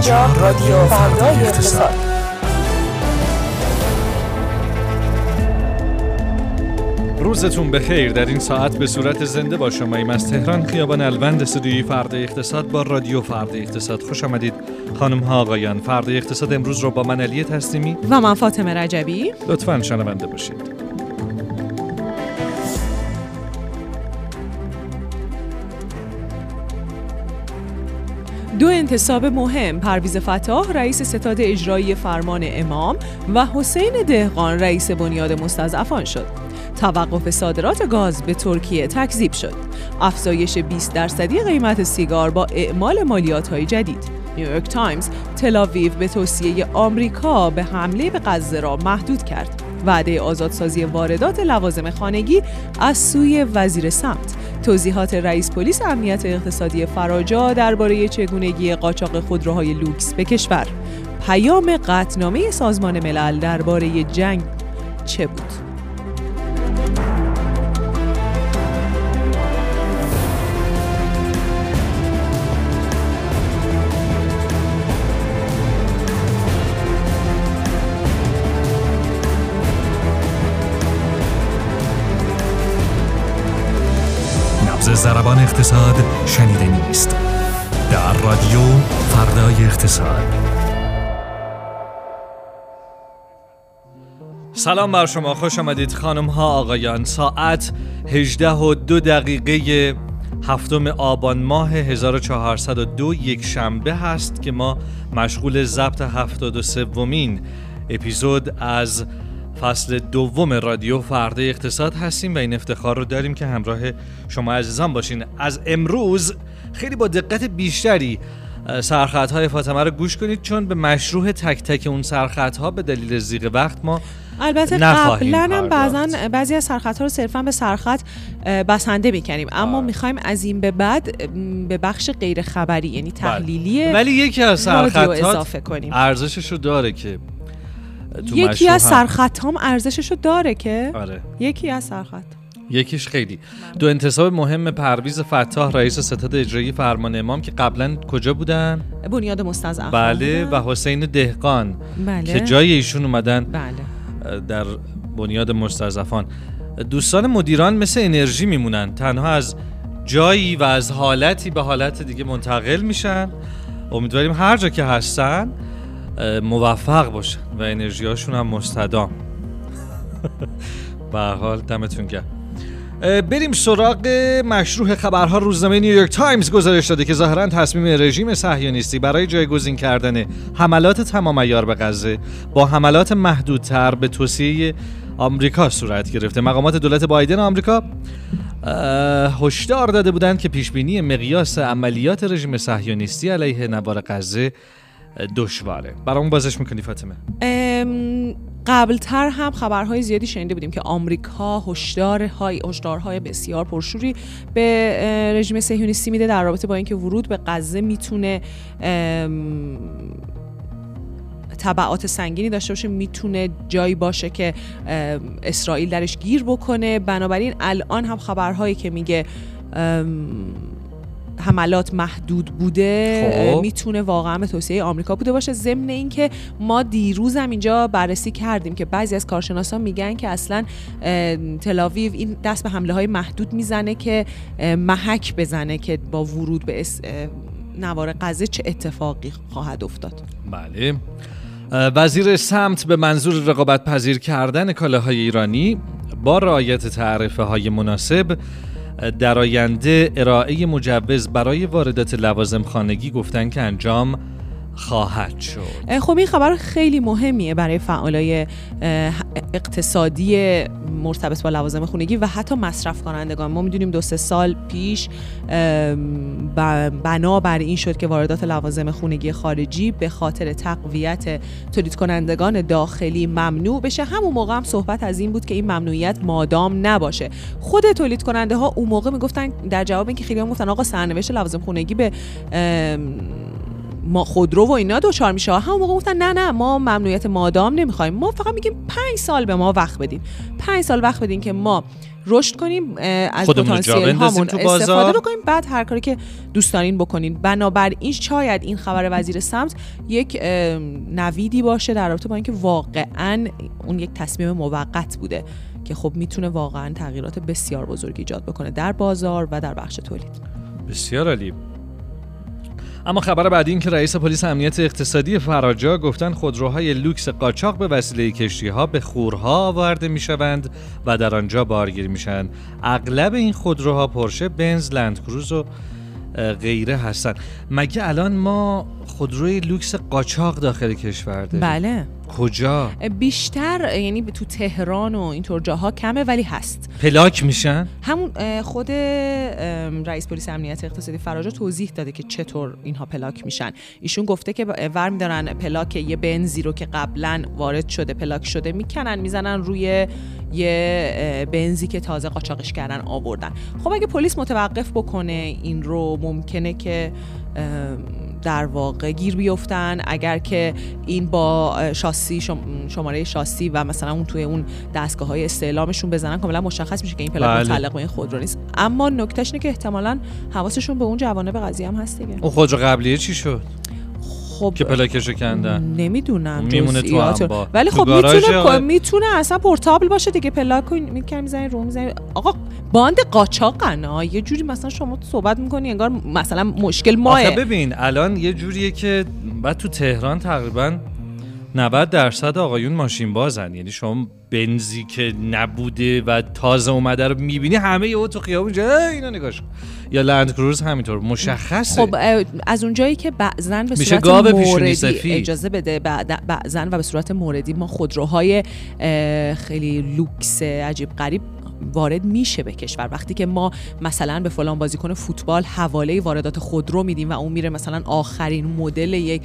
اینجا رادیو فردای اقتصاد. روزتون بخیر. در این ساعت به صورت زنده با شماییم از تهران خیابان الوند استودیوی فردا اقتصاد با رادیو فردا اقتصاد. خوش آمدید. خانم ها آقایان فردا اقتصاد امروز رو با من علی تسلیمی و من فاطمه رجبی. لطفا شنونده باشید. دو انتصاب مهم پرویز فتاح رئیس ستاد اجرایی فرمان امام و حسین دهقان رئیس بنیاد مستضعفان شد. توقف صادرات گاز به ترکیه تکذیب شد. افزایش 20 درصدی قیمت سیگار با اعمال مالیات های جدید نیویورک تایمز تلاویو به توصیه آمریکا به حمله به غزه را محدود کرد. وعده آزادسازی واردات لوازم خانگی از سوی وزیر سمت توضیحات رئیس پلیس امنیت اقتصادی فراجا درباره چگونگی قاچاق خودروهای لوکس به کشور پیام قطنامه سازمان ملل درباره جنگ چه بود؟ زربان اقتصاد شنیده نیست. در رادیو فردای اقتصاد. سلام بر شما. خوش آمدید خانم ها آقایان. ساعت 18 و دو دقیقه هفتم آبان ماه 1402 یک شنبه هست که ما مشغول ضبط 73 ومین اپیزود از فصل دوم رادیو فردا اقتصاد هستیم و این افتخار رو داریم که همراه شما عزیزان باشین. از امروز خیلی با دقت بیشتری سرخط های فاطمه رو گوش کنید چون به مشروع تک تک اون سرخط ها به دلیل زیغ وقت ما البته قبلا هم بعضا بعضی از سرخط ها رو صرفا به سرخط بسنده می‌کنیم. اما می‌خوایم از این به بعد به بخش غیر خبری یعنی بله. تحلیلی ولی یکی از سرخط اضافه کنیم. ارزشش رو داره که یکی از سرخطام ارزششو داره که؟ آره. یکی از سرخط. یکیش خیلی. دو انتصاب مهم پرویز فتاح رئیس ستاد اجرایی فرمان امام که قبلا کجا بودن؟ بنیاد مستضعف بله و حسین دهقان بله. که جای ایشون اومدن بله. در بنیاد مستضعفان. دوستان مدیران مثل انرژی میمونن. تنها از جایی و از حالتی به حالت دیگه منتقل میشن. امیدواریم هر جا که هستن موفق باشن و انرژی هاشون هم مستدام. به حال دمتون گرم. بریم سراغ مشروع خبرها روزنامه نیویورک تایمز گزارش داده که ظاهرا تصمیم رژیم صهیونیستی برای جایگزین کردن حملات تمام ایار به غزه با حملات محدودتر به توصیه آمریکا صورت گرفته. مقامات دولت بایدن آمریکا هشدار داده بودند که پیشبینی مقیاس عملیات رژیم صهیونیستی علیه نوار غزه دشواره. برامون بازش می‌کنی فاطمه؟ قبلتر هم خبرهای زیادی شنیده بودیم که آمریکا هشدارهای هشدارهای بسیار پرشوری به رژیم صهیونیستی میده در رابطه با اینکه ورود به غزه می‌تونه تبعات سنگینی داشته باشه می‌تونه جایی باشه که اسرائیل درش گیر بکنه. بنابراین الان هم خبرهایی که میگه حملات محدود بوده خب. می‌تونه واقعا به توصیه آمریکا بوده باشه. ضمن اینکه ما دیروز هم اینجا بررسی کردیم که بعضی از کارشناسان میگن که اصلا تلاویو این دست به حمله های محدود می‌زنه که محک بزنه که با ورود به نوار غزه چه اتفاقی خواهد افتاد. بله. وزیر سمت به منظور رقابت پذیر کردن کالاهای ایرانی با رعایت تعرفه های مناسب در آینده ارائه مجوز برای واردات لوازم خانگی گفتن که انجام خواهد شد. خب این خبر خیلی مهمیه برای فعالای اقتصادی مرتبط با لوازم خونگی و حتی مصرف کنندگان. ما می‌دونیم دو سه سال پیش بنا بر این شد که واردات لوازم خونگی خارجی به خاطر تقویت تولید کنندگان داخلی ممنوع بشه. همون موقع هم صحبت از این بود که این ممنوعیت مادام نباشه. خود تولید کننده ها اون موقع می‌گفتن در جواب اینکه خیلی هم گفتن آقا سرنوشت لوازم خونگی به ما خودرو و اینا دچار میشه. هم موقع گفتن نه نه ما ممنوعیت مادام نمی‌خوایم. ما فقط میگیم پنج سال به ما وقت بدین. پنج سال وقت بدین که ما رشد کنیم از پتانسیل هامون تو بازار. استفاده رو کنیم بعد هر کاری که دوست دارین بکنین. بنابراین شاید این خبر وزیر سمت یک نویدی باشه در رابطه با اینکه واقعا اون یک تصمیم موقت بوده که خب می‌تونه واقعا تغییرات بسیار بزرگی ایجاد بکنه در بازار و در بخش تولید. بسیار عالی. اما خبر بعدی این که رئیس پلیس امنیت اقتصادی فراجا گفتن خودروهای لوکس قاچاق به وسیله کشتی ها به خورها آورده می شوند و در آنجا بارگیر می شوند. اغلب این خودروها پرشه، بنز، لندکروز و غیره هستند. مگه الان ما خودروی لوکس قاچاق داخل کشور داریم؟ بله کجا؟ بیشتر یعنی تو تهران و اینطور جاها کمه ولی هست پلاک میشن؟ همون خود رئیس پلیس امنیت اقتصادی فراجا توضیح داده که چطور اینها پلاک میشن ایشون گفته که ور میدارن پلاک یه بنزی رو که قبلا وارد شده پلاک شده می‌کنن می‌زنن روی یه بنزی که تازه قاچاقش کردن آوردن خب اگه پلیس متوقف بکنه این رو ممکنه که در واقع گیر بیفتن اگر که این با شاسی شم- شماره شاسی و مثلا اون توی اون دستگاه های استعلامشون بزنن کاملا مشخص میشه که این پلاک بله. متعلق به این خودرو نیست اما نکتهش اینه که احتمالا حواسشون به اون جوانب قضیه هم هست دیگه اون خودرو قبلیه چی شد؟ خب که پلاکشو کندن نمی‌دونم میمونه تو. انبار. ولی خب می‌تونه. می‌تونه اصلا پورتابل باشه دیگه پلاک می‌کنی می‌زنی رو می‌زنی آقا باند قاچاقن ها یه جوری مثلا شما صحبت می‌کنی انگار مثلا مشکل ماه ببین الان یه جوریه که بعد تو تهران تقریبا 90 درصد آقایون ماشین بازن یعنی شما بنزی که نبوده و تازه اومده رو می‌بینی همه یهو تو خیابون جا اینو نگاش کن. یا لند کروز همینطور مشخصه خب از اونجایی که بعضن به صورت موردی. اجازه بده بعضن و به صورت موردی ما خودروهای خیلی لوکس عجیب غریب وارد میشه به کشور. وقتی که ما مثلا به فلان بازیکن فوتبال حواله واردات خودرو میدیم و اون میره مثلا آخرین مدل یک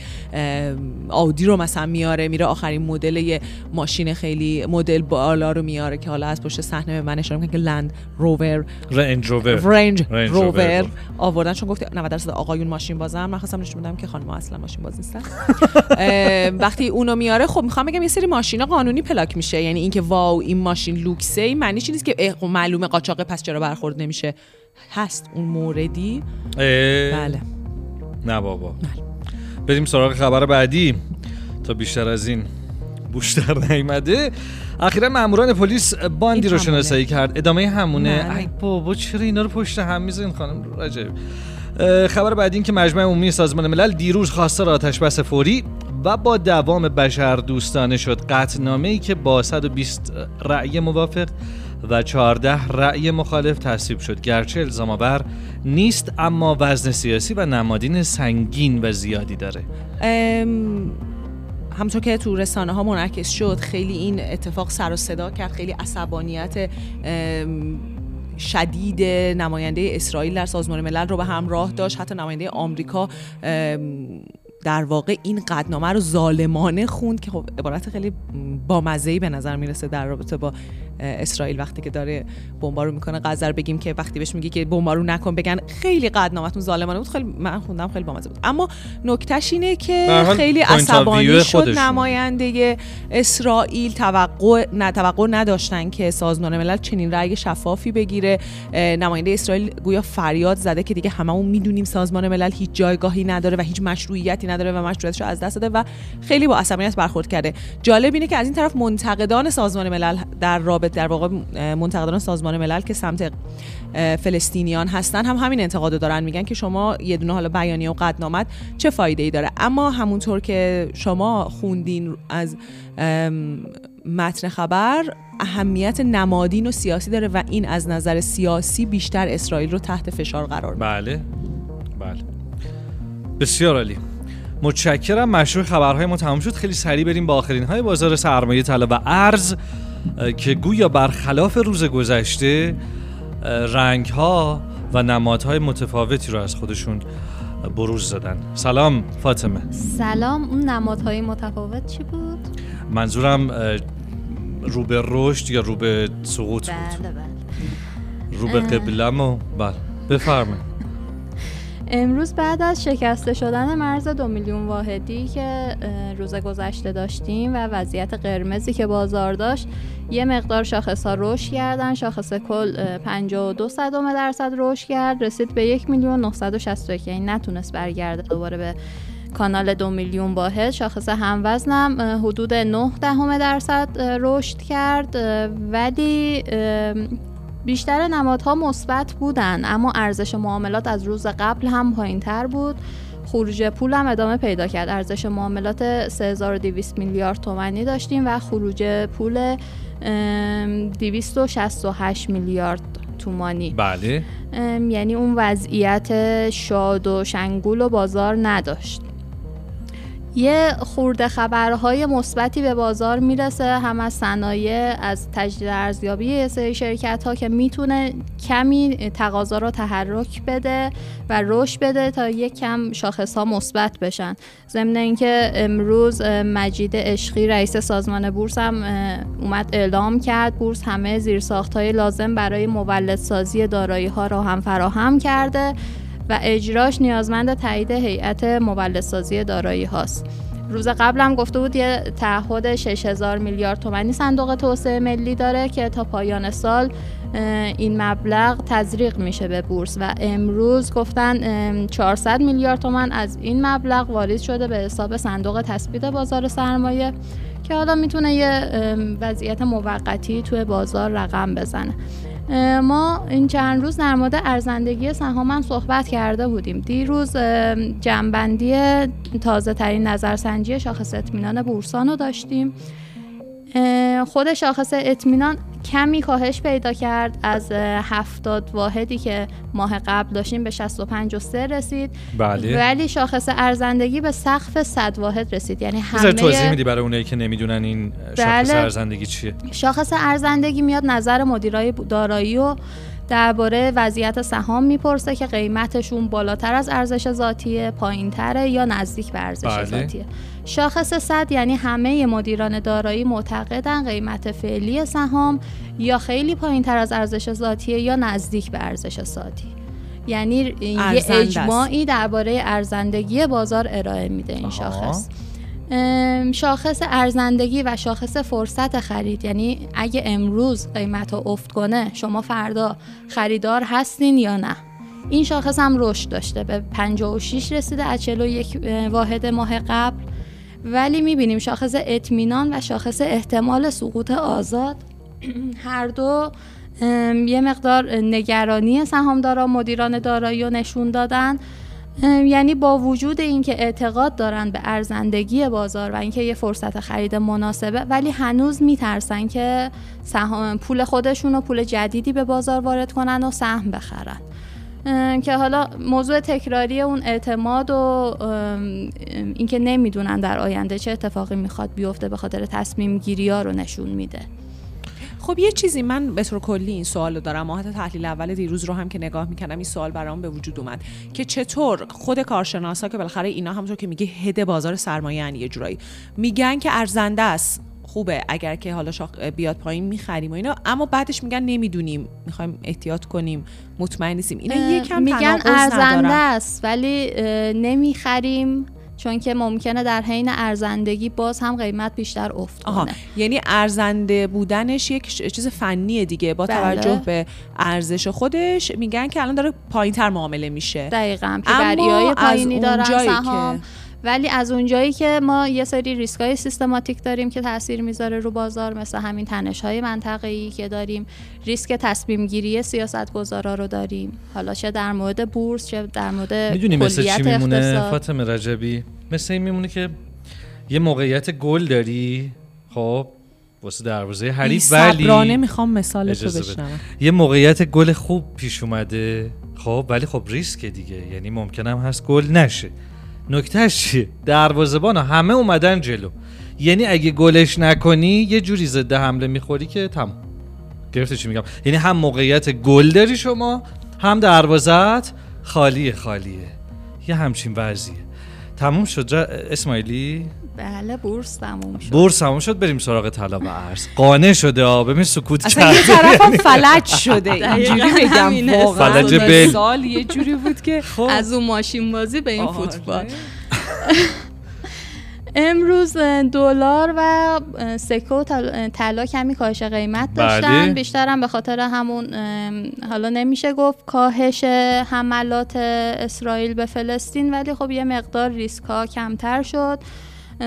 آودی رو مثلا میاره میره آخرین مدل یک ماشین خیلی مدل بالا رو میاره که حالا از پشت صحنه به من اشاره که لند روور رنج روور رنج روور. آوردن. چون گفتی 90 درصد آقایون ماشین بازن من خواستم نشون بدم که خانم اصلا ماشین باز نیستن. وقتی اونو میاره خب می‌خوام بگم یه سری ماشینا قانونی پلاک میشه. یعنی اینکه واو این ماشین لوکسه معنیش نیست که خب معلومه قاچاقه پس چرا برخورد نمیشه. هست اون موردی؟ بله. نه بابا. بریم سراغ خبر بعدی. تا بیشتر از این بوشتر نیومده. اخیرا ماموران پلیس باندی رو. شناسایی کرد. ادامه همونه. بله. ای بابا چرا اینا رو پشت هم می‌زنین خانم؟ رجب خبر بعدی این که مجمع عمومی سازمان ملل دیروز خواستار آتش بس فوری و با دوام بشر دوستانه شد. قطعنامه ای که با 120 رأی موافق و 14 رأی مخالف تصویب شد. گرچه الزام آور نیست اما وزن سیاسی و نمادین سنگین و زیادی داره. همونطور که تو رسانه ها منعکس شد خیلی این اتفاق سر و صدا کرد. خیلی عصبانیت شدید نماینده اسرائیل در سازمان ملل رو به همراه داشت. حتی نماینده آمریکا در واقع این قدنامه رو ظالمانه خوند که خب عبارت خیلی بامزه‌ای به نظر می‌رسه در رابطه با اسرائیل وقتی که داره بمبارو می‌کنه غزه بگیم که وقتی بهش میگه که بمبارو نکن بگن خیلی قدنامتون ظالمانه بود. خیلی من خوندم خیلی بامزه بود. اما نکتهش اینه که خیلی عصبانی شد. نماینده اسرائیل. توقع نه توقع نداشتن که سازمان ملل چنین رأی شفافی بگیره. نماینده اسرائیل گویا فریاد زده که دیگه هممون می‌دونیم سازمان ملل هیچ جایگاهی نداره و هیچ مشروعیتی نداره و مشروعیتش رو از دست داده و خیلی با عصبانیت برخورد کرده. جالب اینه که از این طرف منتقدان سازمان ملل در رابطه در واقع منتقدان سازمان ملل که سمت فلسطینیان هستن هم همین انتقادو دارن. میگن که شما یه دونه حالا بیانیه و قدنامت چه فایده ای داره؟ اما همونطور که شما خوندین از متن خبر اهمیت نمادین و سیاسی داره و این از نظر سیاسی بیشتر اسرائیل رو تحت فشار قرار میده. بله. بله. بسیار عالی. متشکرم. مشروع خبرهای ما تمام شد. خیلی سریع بریم با آخرین های بازار سرمایه طلا و ارز. که گویا برخلاف روز گذشته رنگ ها و نمادهای متفاوتی رو از خودشون بروز دادن. سلام فاطمه. سلام اون نمادهای متفاوت چی بود؟ منظورم رو به رشد یا رو به سقوط بود؟ بله. بله رو به قبلم و بله بفرمایید. امروز بعد از شکسته شدن مرز دو میلیون واحدی که روز گذشته داشتیم و وضعیت قرمزی که بازار داشت یه مقدار شاخص ها رشد کردن. شاخص کل 52 صدم درصد رشد کرد. رسید به یک میلیون 961 یعنی نتونست برگرده دوباره به کانال دو میلیون واحد. شاخص هموزنم حدود 9 دهم درصد رشد کرد. ولی بیشتر نمادها مثبت بودن اما ارزش معاملات از روز قبل هم پایین تر بود. خروج پول هم ادامه پیدا کرد. ارزش معاملات 3200 میلیارد تومانی داشتیم و خروج پول 268 میلیارد تومانی. بله. یعنی اون وضعیت شاد و شنگول و بازار نداشت. یه خورده خبرهای مثبتی به بازار می‌رسه. هم از صنایع از تجدید ارزیابی سری شرکت ها که می‌تونه کمی تقاضا رو تحرک بده و رشد بده تا یک کم شاخص ها مثبت بشن. ضمن اینکه امروز مجید عشقی رئیس سازمان بورس هم اومد اعلام کرد. بورس همه زیرساخت های لازم برای مولدسازی دارایی ها رو هم فراهم کرده. و اجراش نیازمند تایید هیئت مولدسازی دارایی هاست. روز قبلم گفته بود یه تعهد 6000 میلیارد تومانی صندوق توسعه ملی داره که تا پایان سال این مبلغ تزریق میشه به بورس و امروز گفتن 400 میلیارد تومن از این مبلغ واریز شده به حساب صندوق تثبیت بازار سرمایه که حالا می‌تونه یه وضعیت موقتی توی بازار رقم بزنه. ما این چند روز در مورد ارزندگی سهام صحبت کرده بودیم. دیروز جنبندی تازه ترین نظرسنجی شاخص اطمینان بورسان رو داشتیم. خود شاخص اطمینان کمی کاهش پیدا کرد از هفتاد واحدی که ماه قبل داشتیم به 65 و 3 رسید بله. ولی شاخص ارزندگی به سقف 100 واحد رسید یعنی همه توضیح میدی برای اونایی که نمی‌دونن این شاخص بله. ارزندگی چیه شاخص ارزندگی میاد نظر مدیرای دارایی و درباره وضعیت سهام می‌پرسه که قیمتشون بالاتر از ارزش ذاتی پایینتره یا نزدیک به ارزش بله. ذاتیه. شاخص صد یعنی همه مدیران دارایی معتقدن قیمت فعلی سهام یا خیلی پایینتر از ارزش ذاتیه یا نزدیک به ارزش ذاتی. یعنی یه اجماعی درباره ارزندگی بازار ارائه میده این شاخص. شاخص ارزندگی و شاخص فرصت خرید. یعنی اگه امروز قیمت ها افت کنه شما فردا خریدار هستین یا نه. این شاخص هم رشد داشته. به 56 رسیده از 41 واحد ماه قبل. ولی می‌بینیم شاخص اطمینان و شاخص احتمال سقوط آزاد. هر دو یه مقدار نگرانی سهامداران مدیران دارایی نشون دادن. یعنی با وجود اینکه اعتقاد دارن به ارزندگی بازار و اینکه یه فرصت خرید مناسبه ولی هنوز میترسن که سهام پول خودشون و پول جدیدی به بازار وارد کنن و سهم بخرن. که حالا موضوع تکراری اون اعتماد و اینکه نمی‌دونن در آینده چه اتفاقی می‌خواد بیفته به خاطر تصمیم گیری ها رو نشون میده. خب یه چیزی من به طور کلی این سوال رو دارم. حتی تحلیل اول دیروز رو هم که نگاه می‌کنم این سوال برام به وجود اومد که چطور خود کارشناسا که بالاخره اینا همونطور که میگه هد بازار سرمایه یه جورایی. میگن که ارزنده است. خوبه اگر که حالا شاخ بیاد پایین می‌خریم و اینا اما بعدش میگن نمی‌دونیم. می‌خوایم احتیاط کنیم. مطمئن نیستیم. اینا یکم میگن ارزنده است ولی نمی‌خریم. چون که ممکنه در حین ارزندگی باز هم قیمت بیشتر افت کنه. یعنی ارزنده بودنش یک چیز فنیه دیگه. با بله. توجه به ارزش خودش میگن که الان داره پایینتر معامله میشه. دقیقا های پایینی دارن سهام. ولی از اونجایی که ما یه سری ریسک های سیستماتیک داریم که تاثیر می‌ذاره رو بازار مثل همین تنش های منطقه‌ای که داریم ریسک تصمیم گیری سیاست گذارا رو داریم. حالا چه در مورد بورس چه در مورد می‌دونی مثل چی میمونه فاطمه رجبی؟ مثل این میمونه که یه موقعیت گل داری خب واسه دروازه حریف ولی می‌خوام مثال تو بشنوم. یه موقعیت گل خوب پیش اومده خب ولی خب ریسک دیگه. یعنی ممکنم هست گل نشه. نکتهش چیه؟ دروازه‌بان همه اومدن جلو. یعنی اگه گلش نکنی یه جوری ضد حمله می‌خوری که تمام گرفته چی میگم؟ یعنی هم موقعیت گل داری شما هم دروازت خالیه خالیه. یه همچین وضعیه. تموم شد. اسماعیلی؟ بله بورس تموم شد بورس تموم شد بریم سراغ طلا و ارز قانع شده ها ببین سکوت اصلا یه هم فلج شده اینجوری بگم. واقعا فلج بل. سال یه جوری بود که از اون ماشین بازی به این آره. فوتبال امروز دلار و سکه و طلا- کمی کاهش قیمت بله. داشتن بیشترم به خاطر همون حالا نمیشه گفت کاهش حملات اسرائیل به فلسطین ولی خب یه مقدار ریسک ها کمتر شد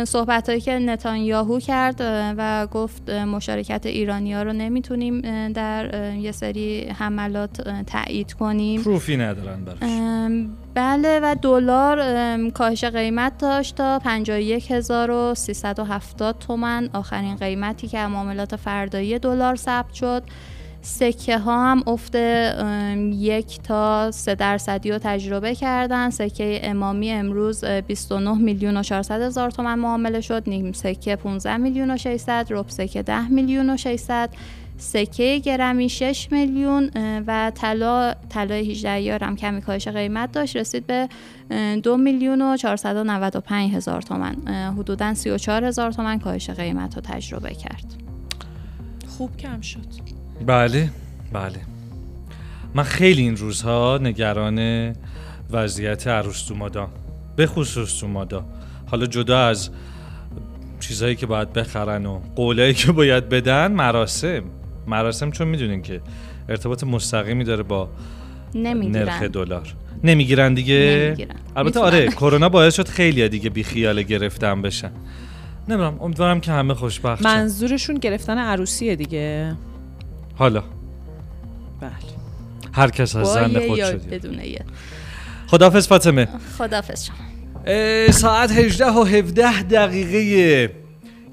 صحبت هایی که نتانیاهو کرد و گفت مشارکت ایرانی ها رو نمی‌تونیم در یه سری حملات تایید کنیم. پروفی ندارن براش. ام، بله و دلار کاهش قیمت داشت تا 51370 تومن آخرین قیمتی که معاملات فردایی دلار ثبت شد. سکه ها هم افت یک تا سه درصدی رو تجربه کردن. سکه امامی امروز اه، 29 میلیون و 400 هزار تومن معامله شد. نیم سکه 15 میلیون و 600 رب سکه 10 میلیون و 600 سکه گرمی 6 میلیون و طلا طلای 18 یار هم کمی کاهش قیمت داشت. رسید به اه، 2 میلیون و 495 هزار تومن. حدوداً 34 هزار تومن کاهش قیمت رو تجربه کرد. خوب کم شد. بله بله. من خیلی این روزها نگران وضعیت عروس دومادا به خصوص دومادا حالا جدا از چیزهایی که باید بخرن و قولایی که باید بدن مراسم. مراسم چون می‌دونین که ارتباط مستقیمی داره با نرخ نمی‌گیرن دلار. نمی‌گیرن دیگه؟ نمی‌گیرن. البته. آره کرونا باعث شد خیلی دیگه بی خیال گرفتن بشن. نمی‌دونم امیدوارم که همه خوشبخت. منظورشون گرفتن عروسیه دیگه. حالا. بله. هر کس از زن خود یا شدی بدون یه. خدافز فاطمه. خدافظ شما. ساعت 18 و 17 دقیقه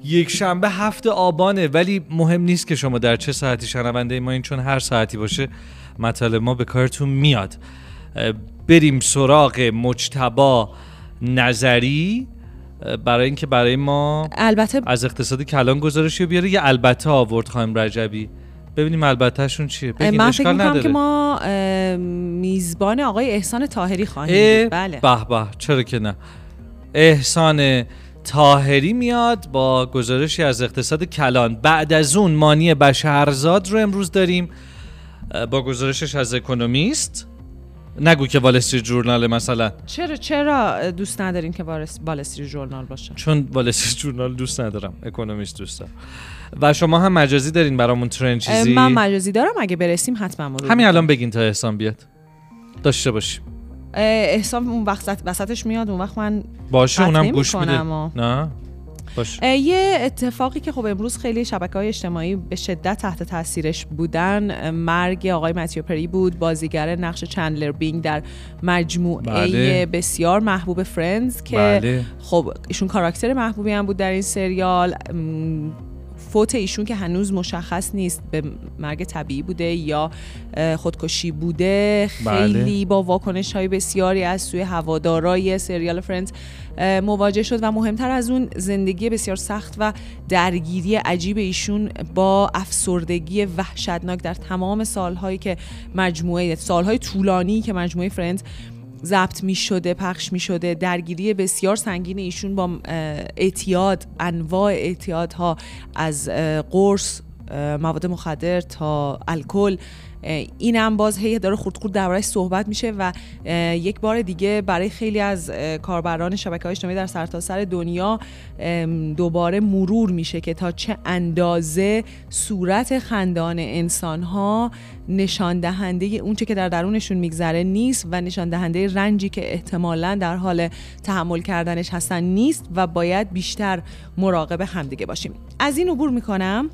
یک شنبه هفت آبانه ولی مهم نیست که شما در چه ساعتی شنونده ما این چون هر ساعتی باشه مطالب ما به کارتون میاد. بریم سراغ مجتبا نظری برای اینکه برای ما البته از اقتصاد کلان گزارشی بیاره. یه البته آورد خواهیم رجبی. ببینیم البته شون چیه. بگین من فکر نداره. که ما میزبان آقای احسان تاهری خواهیم اه، بود. بله. به به چرا که نه. احسان تاهری میاد با گزارشی از اقتصاد کلان. بعد از اون مانی بشهرزاد رو امروز داریم با گزارشش از اکونومیست. نگو که وال استریت جورنال مثلا. چرا چرا دوست ندارین که بالستری جورنال باشه؟ چون وال استریت جورنال دوست ندارم. اکونومیست دوست دارم. و شما هم مجازی دارین برامون ترند چیزی؟ من مجازی دارم اگه برسیم حتما مرور همین. الان بگین تا احسان بیاد. داشته باشیم. احسان اون وقت وسطش میاد اون وقت من باشه اونم گوش میده. نه؟ یه اتفاقی که خب امروز خیلی شبکه های اجتماعی به شدت تحت تاثیرش بودن مرگ آقای متیو پری بود بازیگر نقش چندلر بینگ در مجموعه بله. بسیار محبوب فرندز که بله. خب ایشون کاراکتر محبوبی هم بود در این سریال. فوت ایشون که هنوز مشخص نیست به مرگ طبیعی بوده یا خودکشی بوده بله. خیلی با واکنش های بسیاری از سوی هوادارای سریال فرندز مواجه شد و مهمتر از اون زندگی بسیار سخت و درگیری عجیب ایشون با افسردگی وحشتناک در تمام سالهایی که مجموعه سالهای طولانی که مجموعه فرندز ضبط می شده پخش می شده درگیری بسیار سنگین ایشون با اعتیاد انواع اعتیادها از قرص مواد مخدر تا الکل. اینم باز هی داره خورد خورد دربارهش صحبت میشه و یک بار دیگه برای خیلی از کاربران شبکه های اجتماعی در سرتاسر دنیا ام، دوباره مرور میشه که تا چه اندازه صورت خندان انسان ها نشان دهنده اونچه که در درونشون میگذره نیست و نشان دهنده رنجی که احتمالا در حال تحمل کردنش هستن نیست و باید بیشتر مراقب همدیگه باشیم. از این عبور می‌کنم.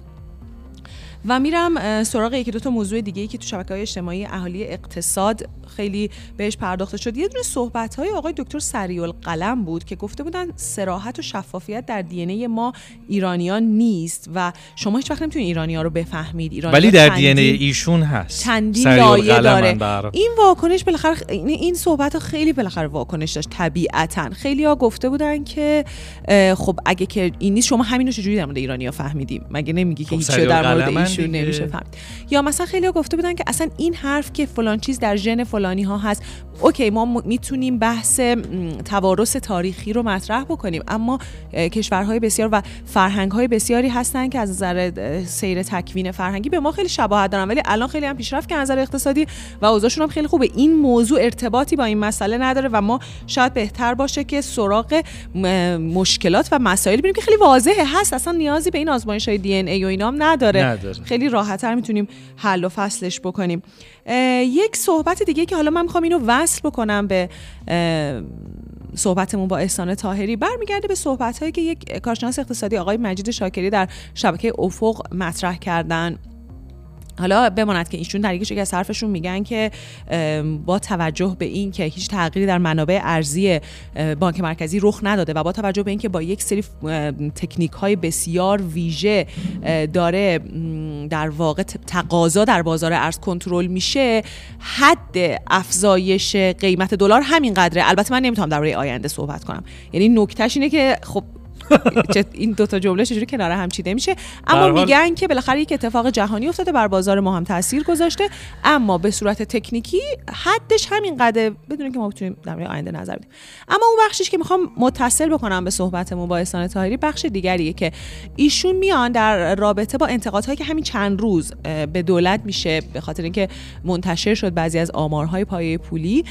و میرم سراغ یکی دو تا موضوع دیگه ای که تو شبکه های اجتماعی اهالی اقتصاد خیلی بهش پرداخته شد. یه دونه صحبت های آقای دکتر سریع القلم بود که گفته بودن سراحت و شفافیت در دی ای ما ایرانیان نیست و شما هیچ وقت نمی‌تونید ایرانیا رو بفهمید. ایرانیا ولی در دی ایشون هست. سریع لایه داره. این واکنش بالاخره این, این صحبت ها خیلی بالاخره واکنش داشت طبیعتا. خیلی ها گفته بودن که خب اگه که این نیست شما همین رو چجوری در مورد ایرانی ها فهمیدیم مگه نمیگی که خب رو در مورد دیگه. نمیشه فهمید یا مثلا خیلی ها گفته بودن که اصلا این حرف که فلان چیز در ژن فلانی ها هست اوکی ما می‌تونیم بحث توارث تاریخی رو مطرح بکنیم اما کشورهای بسیار و فرهنگهای بسیاری هستن که از نظر سیر تکوین فرهنگی به ما خیلی شباهت دارن ولی الان خیلی هم پیشرفت که از نظر اقتصادی و اوضاعشون هم خیلی خوبه. این موضوع ارتباطی با این مسئله نداره و ما شاید بهتر باشه که سراغ مشکلات و مسائل بریم که خیلی واضحه. هست اصلا نیازی به این آزمایش های دی ان ای و اینا هم نداره. نداره. خیلی راحتتر می‌تونیم حل و فصلش بکنیم. یک صحبت دیگه که حالا من می‌خوام اینو وصل بکنم به صحبتمون با احسان تاهری برمیگرده به صحبت هایی که یک کارشناس اقتصادی آقای مجید شاکری در شبکه افق مطرح کردن. حالا بماند که ایشون در یکی از حرفشون میگن که با توجه به این که هیچ تغییری در منابع ارزی بانک مرکزی رخ نداده و با توجه به اینکه با یک سری تکنیک های بسیار ویژه داره در واقع تقاضا در بازار ارز کنترل میشه حد افزایش قیمت دلار همین قدره البته من نمی‌تونم درباره آینده صحبت کنم. یعنی نکتهش اینه که خب این دوتا جمله چجوری کنار هم چیده میشه؟ اما میگن که بالاخره یک اتفاق جهانی افتاده بر بازار ما هم تاثیر گذاشته. اما به صورت تکنیکی حدش همین قدر بدون که ما بتونیم در مورد آینده نظر بدیم. اما اون بخشش که می‌خوام متصل بکنم به صحبتمون با احسان طاهری بخش دیگریه که ایشون میان در رابطه با انتقادهایی که همین چند روز به دولت میشه به خاطر اینکه منتشر شد بعضی از آمارهای پایه پولی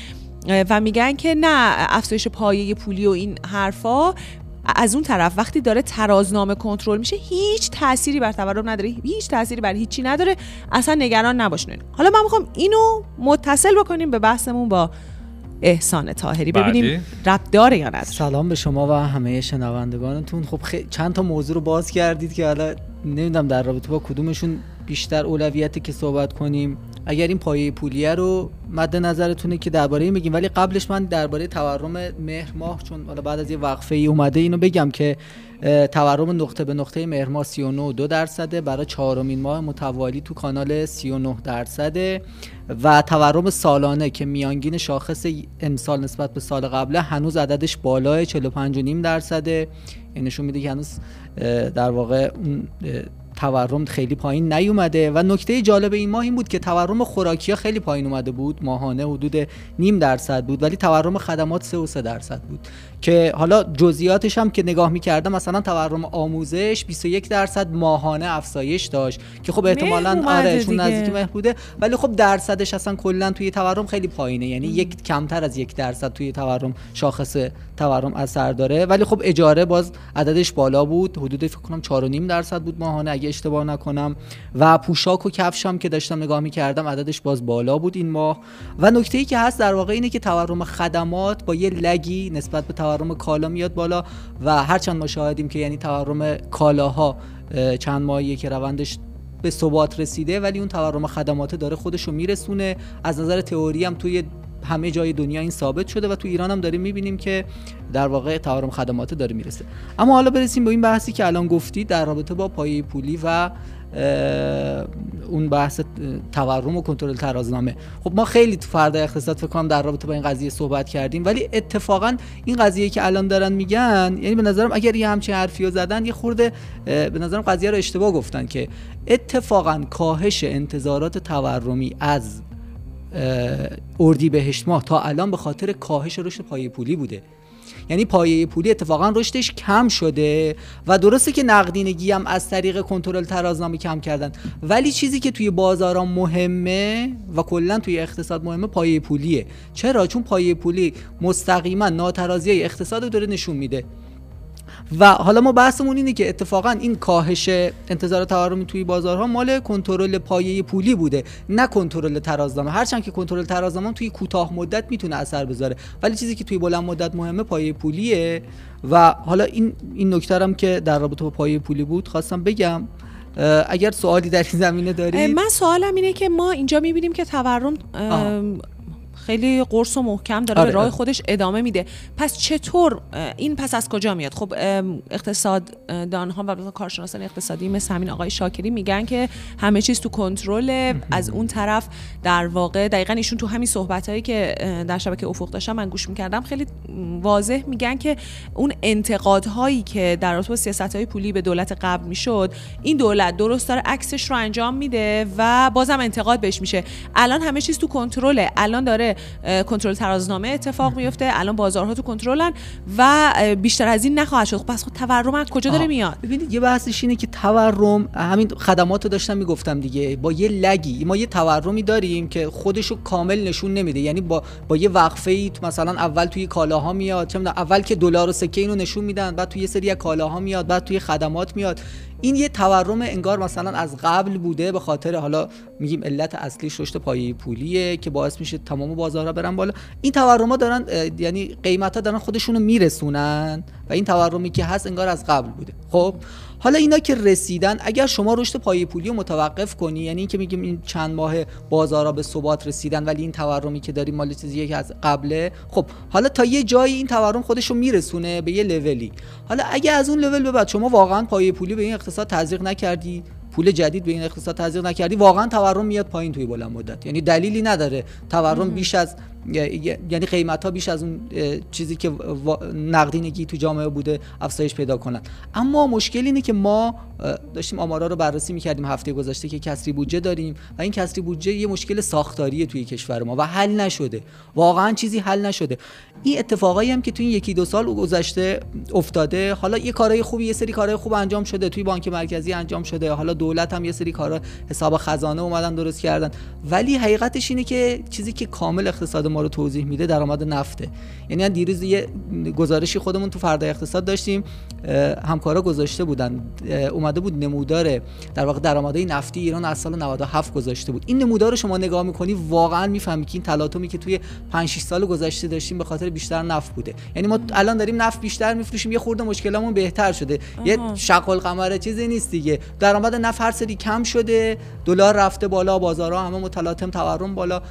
و میگن که نه افزایش پایه پولی و این حرفا از اون طرف وقتی داره ترازنامه کنترل میشه هیچ تأثیری بر تورم نداره. هیچ تأثیری بر هیچی نداره. اصلا نگران نباشین حالا من می‌خوام اینو متصل بکنیم به بحثمون با احسان تاهری ببینیم. ربط داره یا نداره. سلام به شما و همه شنوندگانتون. خب خی... چند تا موضوع رو باز کردید که حالا نمی‌دونم در رابطه با کدومشون بیشتر اولویتی که صحبت کنیم. اگر این پایه پولیه رو مد نظرتونه که درباره این بگیم. ولی قبلش من درباره تورم مهر ماه چون حالا بعد از یه وقفه ای اومده اینو بگم که تورم نقطه به نقطه مهر ماه 39 دو درصده. برای چهارمین ماه متوالی تو کانال 39 درصده. و تورم سالانه که میانگین شاخص امسال نسبت به سال قبله هنوز عددش بالای 45.5 درصده. این نشون میده که هنوز در واقع اون تورم خیلی پایین نیومده و نکته جالب این ماه این بود که تورم خوراکی خیلی پایین اومده بود. ماهانه حدود نیم درصد بود ولی تورم خدمات 3 و 3 درصد بود. که حالا جزئیاتش هم که نگاه می‌کردم مثلا تورم آموزش 21 درصد ماهانه افزایش داشت که خب احتمالاً آره چون. نزدیک مهر بوده ولی خب درصدش اصلا کلا توی تورم خیلی پایینه. یعنی یک کمتر از یک درصد توی تورم شاخص تورم اثر داره. ولی خب اجاره باز عددش بالا بود. حدود فکر کنم 4.5 درصد بود ماهانه اگه اشتباه نکنم. و پوشاک و کفش هم که داشتم نگاه می‌کردم عددش باز بالا بود این ماه. و نکته ای که هست در واقع اینه که تورم خدمات با یه لگی نسبت به تورم کالا میاد بالا و هرچند ما شاهدیم که یعنی تورم کالاها اه، چند ماهیه که روندش به ثبات رسیده ولی اون تورم خدمات داره خودش رو میرسونه. از نظر تئوری هم توی همه جای دنیا این ثابت شده و تو ایران هم داریم می‌بینیم که در واقع تورم خدمات داره می‌رسه. اما حالا برسیم به این بحثی که الان گفتی در رابطه با پایه پولی و اون بحث تورم و کنترل ترازنامه. خب ما خیلی تو فردا اقتصاد فکر کنم در رابطه با این قضیه صحبت کردیم ولی اتفاقا این قضیه که الان دارن میگن یعنی به نظرم اگر یه همچین حرفی رو زدن یه خورده به نظرم قضیه رو اشتباه گفتن که اتفاقا کاهش انتظارات تورمی از اردیبهشت ماه تا الان به خاطر کاهش رشد پایه پولی بوده. یعنی پایه پولی اتفاقا رشدش کم شده و درسته که نقدینگی هم از طریق کنترل ترازنامه کم کردن. ولی چیزی که توی بازارا مهمه و کلا توی اقتصاد مهمه پایه پولیه. چرا؟ چون پایه پولی مستقیما ناترازی اقتصاد رو داره نشون میده. و حالا ما بحثمون اینه که اتفاقا این کاهش انتظار تورمی توی بازارها مال کنترل پایه پولی بوده نه کنترل ترازنامه. هرچند که کنترل ترازنامه توی کوتاه مدت می‌تونه اثر بذاره. ولی چیزی که توی بلند مدت مهمه پایه پولیه. و حالا این این نکته که در رابطه با پایه پولی بود خواستم بگم. اگر سوالی در این زمینه دارید. من سوالم اینه که ما اینجا می‌بینیم که تورم. خیلی قرص و محکم داره آره، به راه. خودش ادامه میده. پس چطور این پس از کجا میاد؟ خب ام، اقتصاد اه، دانها و کارشناسان اقتصادی مثل همین آقای شاکری میگن که همه چیز تو کنترل از اون طرف در واقع دقیقا ایشون تو همین صحبت هایی که در شبکه افق داشتم من گوش می‌کردم خیلی واضح میگن که اون انتقادهایی که در رابطه با سیاست های پولی به دولت قبل می‌شد این دولت درست داره عکسش رو انجام میده و بازم انتقاد بهش میشه. الان همه چیز تو کنترله. الان داره کنترل ترازنامه اتفاق میفته. الان بازارها تو کنترلن و بیشتر از این نخواهد شد. خب پس خب تورم از کجا داره. میاد؟ ببینید یه بحثش اینه که تورم همین خدمات رو داشتم می‌گفتم دیگه با یه لگی. ما یه تورمی داریم که خودشو کامل نشون نمیده. یعنی با با یه وقفه ای مثلا اول توی کالاها میاد چه اول که دلار و سکه اینو نشون میدن بعد توی یه سری کالاها میاد بعد توی خدمات میاد. این یه تورم انگار مثلا از قبل بوده به خاطر حالا میگیم علت اصلیش رشد پایه پولیه که باعث میشه تمام بازارها برن بالا. این تورما دارن یعنی قیمت ها دارن خودشونو میرسونن و این تورمی که هست انگار از قبل بوده. خب حالا اینا که رسیدن اگر شما رشد پایه پولی رو متوقف کنی یعنی اینکه میگیم این چند ماه بازارها به ثبات رسیدن ولی این تورمی که داریم مال چیزیه که از قبله خب حالا تا یه جایی این تورم خودش رو میرسونه به یه لولی. حالا اگه از اون لول به بعد شما واقعا پایه پولی به این اقتصاد تزریق نکردی پول جدید به این اقتصاد تزریق نکردی واقعا تورم میاد پایین توی بلند مدت. یعنی دلیلی نداره تورم بیش از یعنی قیمت ها بیش از اون چیزی که نقدینگی تو جامعه بوده افزایش پیدا کنن. اما مشکل اینه که ما داشتیم آمارا رو بررسی می‌کردیم هفته گذشته که کسری بودجه داریم و این کسری بودجه یه مشکل ساختاریه توی کشور ما و حل نشده. واقعا چیزی حل نشده. این اتفاقایی هم که توی این یکی دو سال گذشته افتاده حالا یه کارهای خوبی یه سری کارهای خوب انجام شده. توی بانک مرکزی انجام شده. حالا دولت هم یه سری کارا حساب خزانه اومدن درست کردن. ولی حقیقتش اینه که چیزی که کامل اقتصاد ما رو توضیح میده درآمد نفته. یعنی دیروز یه گزارشی خودمون تو فردا اقتصاد داشتیم همکارا گذاشته بودن. اومده بود نمودار در واقع درآمدهای نفتی ایران از سال 97 گذاشته بود. این نمودار رو شما نگاه می‌کنی واقعا می‌فهمی که این تلاطمی که توی 5 6 سال گذشته داشتیم به خاطر بیشتر نفت بوده. یعنی ما الان داریم نفت بیشتر میفروشیم یه خورده مشکلمون بهتر شده. یه آها. شق القمر چیزی نیست دیگه. درآمد نفت هر سری کم شده. دلار رفته بالا بازارها همه متلاطم تورم بالا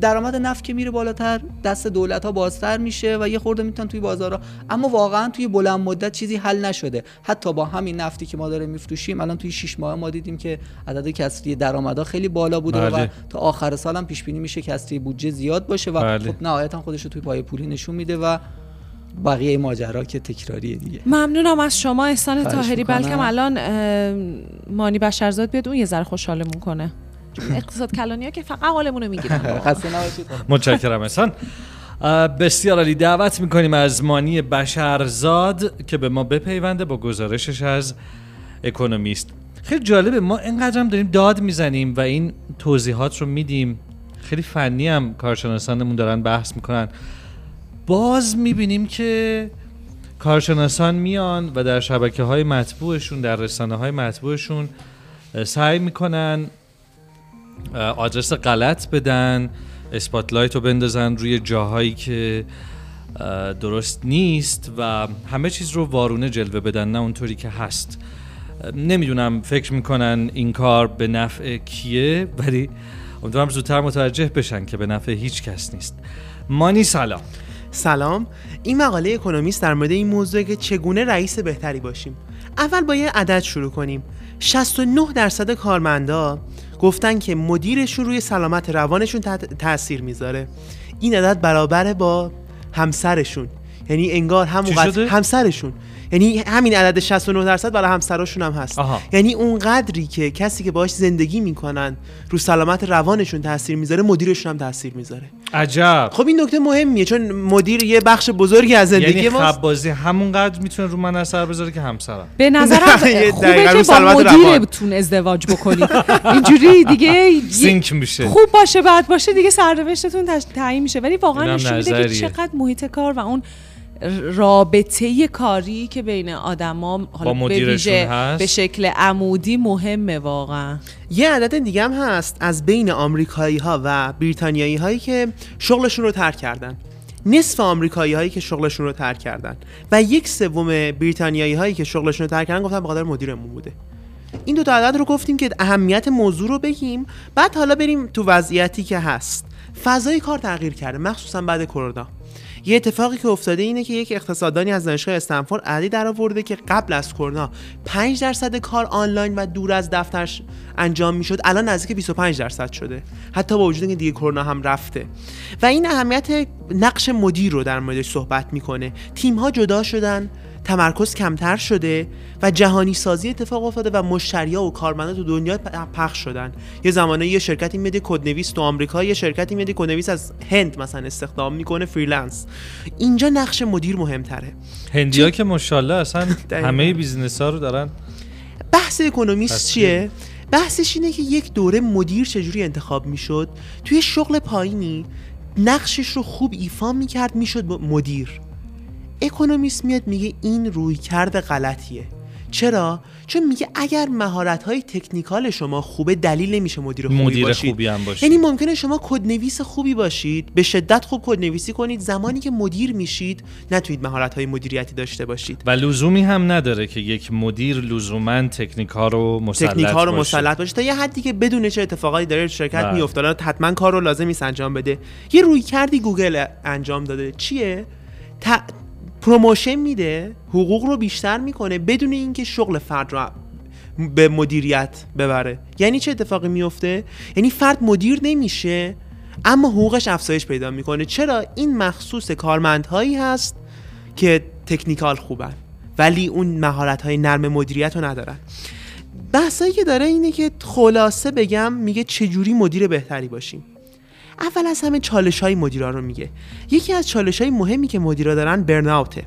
درآمد نفت که میره بالاتر دست دولت ها بازتر میشه و یه خورده می‌تونن توی بازارها اما واقعا توی بلند مدت چیزی حل نشده حتی با همین نفتی که ما داریم میفروشیم الان توی 6 ماه ما دیدیم که عدد کسری درآمدها خیلی بالا بوده و بله. تا آخر سال هم پیش بینی میشه کسری بودجه زیاد باشه و بله. خب نهایتا خودش رو توی پای پولی نشون میده و بقیه ماجرا که تکراریه دیگه. ممنونم از شما احسان تاهری. بلکه الان مانی بشرزاد بیاد اون یه ذره خوشحالمون کنه. اقتصاد کلانی ها که فقط حالمون رو می‌گیرن. خسته نباشید. متشکرم احسان. بسیار عالی. دعوت می‌کنیم از مانی بشرزاد که به ما بپیونده با گزارشش از اکونومیست. خیلی جالبه ما اینقدر هم داریم داد می‌زنیم و این توضیحات رو میدیم. خیلی فنی هم کارشناسانمون دارن بحث می‌کنن. باز می‌بینیم که کارشناسان میان و در شبکه های مطبوعشون در رسانه های مطبوعشون سعی می‌کنن آدرس غلط بدن اسپاتلایت رو بندازن روی جاهایی که درست نیست و همه چیز رو وارونه جلوه بدن نه اونطوری که هست. نمی‌دونم فکر می‌کنن این کار به نفع کیه ولی امیدوارم زودتر متوجه بشن که به نفع هیچ کس نیست. مانی سلام. سلام. این مقاله اکونومیست در مورد این موضوع که چگونه رئیس بهتری باشیم. اول با یه عدد شروع کنیم. 69 درصد کارمندا گفتن که مدیرشون روی سلامت روانشون تاثیر می‌ذاره. این عدد برابره با همسرشون. یعنی انگار همون؟ همسرشون. یعنی همین عدد 69 درصد برای همسراشون هم هست. آها. یعنی اون قدری که کسی که باهاش زندگی می‌کنن رو سلامت روانشون تاثیر می‌ذاره مدیرشون هم تاثیر می‌ذاره. عجب. خب این نکته مهمیه چون مدیر یه بخش بزرگی از زندگی یعنی ماست. خبازی همونقدر می‌تونه رو من اثر بذاره که همسرم. به نظرم یه خوبه که با سلامت روان. مدیرتون ازدواج بکنید. اینجوری دیگه سینک میشه. خوب باشه بد باشه دیگه سرنوشتتون تعیین میشه. ولی واقعا نشون میده که. چقدر محیط کار و اون رابطه کاری که بین آدما حالا به هست. به شکل عمودی مهمه واقعا. یه عدد دیگه هم هست از بین آمریکایی ها و بریتانیایی هایی که شغلشون رو ترک کردن. نصف آمریکایی هایی که شغلشون رو ترک کردن. و یک سوم بریتانیایی هایی که شغلشون رو ترک کردن گفتن به خاطر مدیرمون بوده. این دو تا عدد رو گفتیم که اهمیت موضوع رو بگیم. بعد حالا بریم تو وضعیتی که هست. فضای کار تغییر کرده مخصوصا بعد کرونا. یه اتفاقی که افتاده اینه که یک اقتصاددانی از دانشگاه استنفورد در آورده که قبل از کرونا 5 درصد کار آنلاین و دور از دفترش انجام می‌شد الان نزدیک 25 درصد شده. حتی با وجود اینکه دیگه کرونا هم رفته. و این اهمیت نقش مدیر رو در موردش صحبت می‌کنه. تیم ها جدا شدن. تمرکز کمتر شده و جهانی سازی اتفاق افتاده و مشتریا و کارمندا تو دنیا پخش شدن. یه زمانه یه شرکتی میاد یه کدنویس تو آمریکا یه شرکتی میاد یه کدنویس از هند مثلا استخدام می‌کنه freelance. اینجا نقش مدیر مهمتره. هندیا که ماشاءالله اصلا. همه business ها رو دارن بحث اکونومیست چیه؟ بحثش اینه که یک دوره مدیر چجوری انتخاب می‌شد؟ توی شغل پایینی نقشش رو خوب ایفا می‌کرد می‌شد مدیر. اکونومیست میاد میگه این رویکرد غلطیه. چرا؟ چون میگه اگر مهارت های technical شما خوبه دلیل نمیشه مدیر خوبی مدیر باشید. خوبی هم باشید. یعنی ممکنه شما کدنویس خوبی باشید به شدت خوب کدنویسی کنید زمانی که مدیر میشید نتونید مهارت های مدیریتی داشته باشید. و لزومی هم نداره که یک مدیر لزوما تکنیک ها رو مسلط تکنیک ها رو باشه. مسلط باشه. تا یه حدی که بدونه چه اتفاقاتی داره شرکت بله. میفته حتما کار رو لازم نیست انجام بده. یه رویکردی گوگل انجام داده. چیه؟ ت... promotion میده حقوق رو بیشتر می‌کنه بدون اینکه شغل فرد رو به مدیریت ببره. یعنی چه اتفاقی میفته یعنی فرد مدیر نمیشه اما حقوقش افزایش پیدا می‌کنه. چرا؟ این مخصوص کارمندهایی هست که تکنیکال خوبن ولی اون مهارت های نرم مدیریت رو ندارن. بحثایی که داره اینه که خلاصه بگم میگه چجوری مدیر بهتری باشیم. اول از همه چالش های مدیرا رو میگه. یکی از چالش های مهمی که مدیرا دارن برناوته.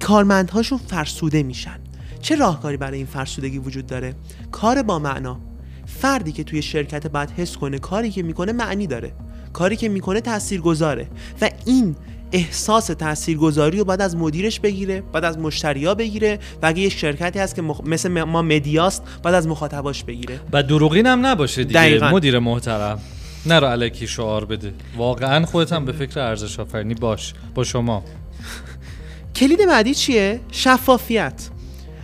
کارمندهاشون فرسوده میشن. چه راهکاری برای این فرسودگی وجود داره؟ کار با معنا. فردی که توی شرکت باید حس کنه کاری که می‌کنه معنی داره. کاری که می‌کنه تاثیرگذاره. و این احساس تاثیرگذاری رو بعد از مدیرش بگیره بعد از مشتریا بگیره و اگه یک شرکتی هست که مخ... مثل ما مدیاست بعد از مخاطباش بگیره. و دروغین هم نباشه دیگه دقیقاً. مدیر محترم. نرو الکی شعار بده. واقعا خودت هم به فکر ارزش آفرینی باش. با شما. کلید بعدی چیه؟ شفافیت.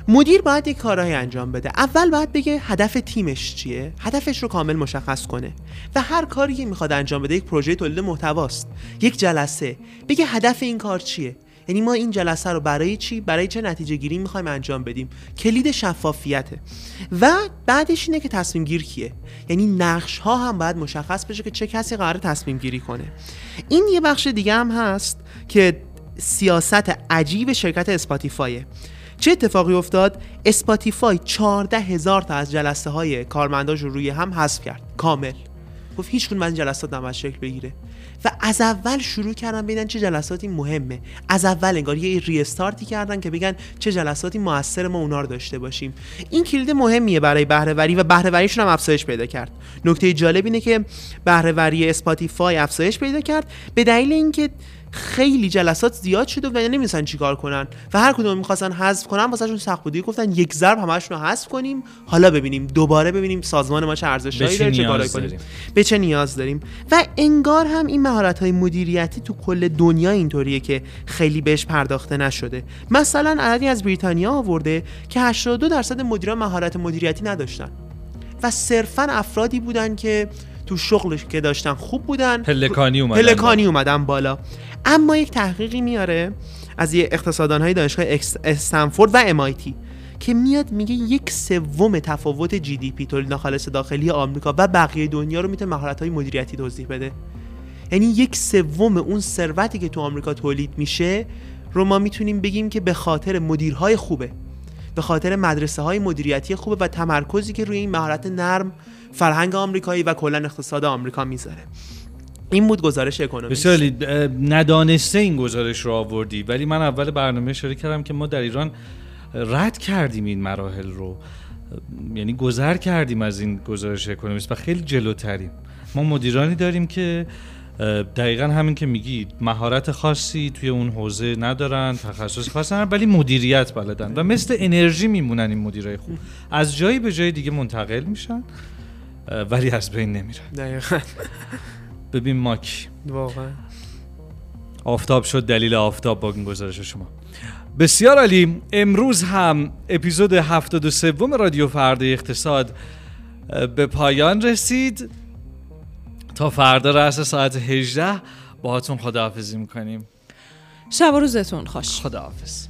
مدیر باید یک کارهایی انجام بده. اول باید بگه هدف تیمش چیه؟ هدفش رو کامل مشخص کنه. و هر کاری که می‌خواد انجام بده یک پروژه تولید محتواست. یک جلسه. بگه هدف این کار چیه؟ یعنی ما این جلسه رو برای چی؟ برای چه نتیجه گیری می‌خوایم انجام بدیم؟ کلید شفافیته. و بعدش اینه که تصمیم گیر کیه؟ یعنی نقش ها هم باید مشخص بشه که چه کسی قرار تصمیم گیری کنه. این یه بخش دیگه هم هست که سیاست عجیب شرکت اسپاتیفایه. چه اتفاقی افتاد؟ اسپاتیفای 14 هزار تا از جلسه های کارمنداش رو روی هم حذف کرد. کامل. گفت هیچ از این جلسات نباید شکل بگیره. و از اول شروع کردن ببینن چه جلساتی مهمه. از اول انگار یه restart ی کردن که بگن چه جلساتی موثر ما اونا رو داشته باشیم. این کلید مهمیه برای بهره‌وری و بهره‌وریشون هم افزایش پیدا کرد. نکته جالب اینه که بهرهوری اسپاتیفای افزایش پیدا کرد. به دلیل اینکه خیلی جلسات زیاد شده و نمی‌دونن چیکار کنن و هر کدوم می‌خواستن حذف کنن واسهشون سخت بودی گفتن یک ضرب همشون رو حذف کنیم حالا ببینیم دوباره ببینیم سازمان ما چه چی داره چه کارایی کنیم. به چه نیاز داریم. و انگار هم این مهارت های مدیریتی تو کل دنیا اینطوریه که خیلی بهش پرداخته نشده. مثلا عددی از بریتانیا آورده که 82 درصد مدیران مهارت مدیریتی نداشتن. و صرفا افرادی بودن که تو شغلش که داشتن خوب بودن. پلکانی اومدن پلکانی اومدن بالا. اما یک تحقیقی میاره از یه اقتصاددان های دانشگاه استنفورد و MIT که میاد میگه یک سوم تفاوت جی دی پی تولید ناخالص داخلی آمریکا و بقیه دنیا رو می‌تونه مهارت های مدیریتی توضیح بده. یعنی یک سوم اون ثروتی که تو آمریکا تولید میشه رو ما می‌تونیم بگیم که به خاطر مدیرهای خوبه به خاطر مدرسه های مدیریتی خوبه و تمرکزی که روی این مهارت نرم فرهنگ آمریکایی و کلا اقتصاد آمریکا می‌ذاره. این بود گزارش اکونومیست. بسیار عالی. اه، ندانسته این گزارش رو آوردی. ولی من اول برنامه اشاره کردم که ما در ایران رد کردیم این مراحل رو. یعنی گذر کردیم از این گزارش اکونومیست و خیلی جلوتریم. ما مدیرانی داریم که دقیقا همین که میگی مهارت خاصی توی اون حوزه ندارن تخصص خاصی ندارن ولی مدیریت بلدن و مثل انرژی میمونن این مدیرای خوب. از جایی به جای دیگه منتقل میشن ولی از بین نمیرن. دقیقاً. ببین ماکی واقعا. آفتاب شد دلیل آفتاب با این گزارش شما. بسیار عالی. امروز هم اپیزود 73 رادیو فردا اقتصاد به پایان رسید. تا فردا رأس ساعت 18 باهاتون خداحافظی می‌کنیم. شب و روزتون خوش. خداحافظ.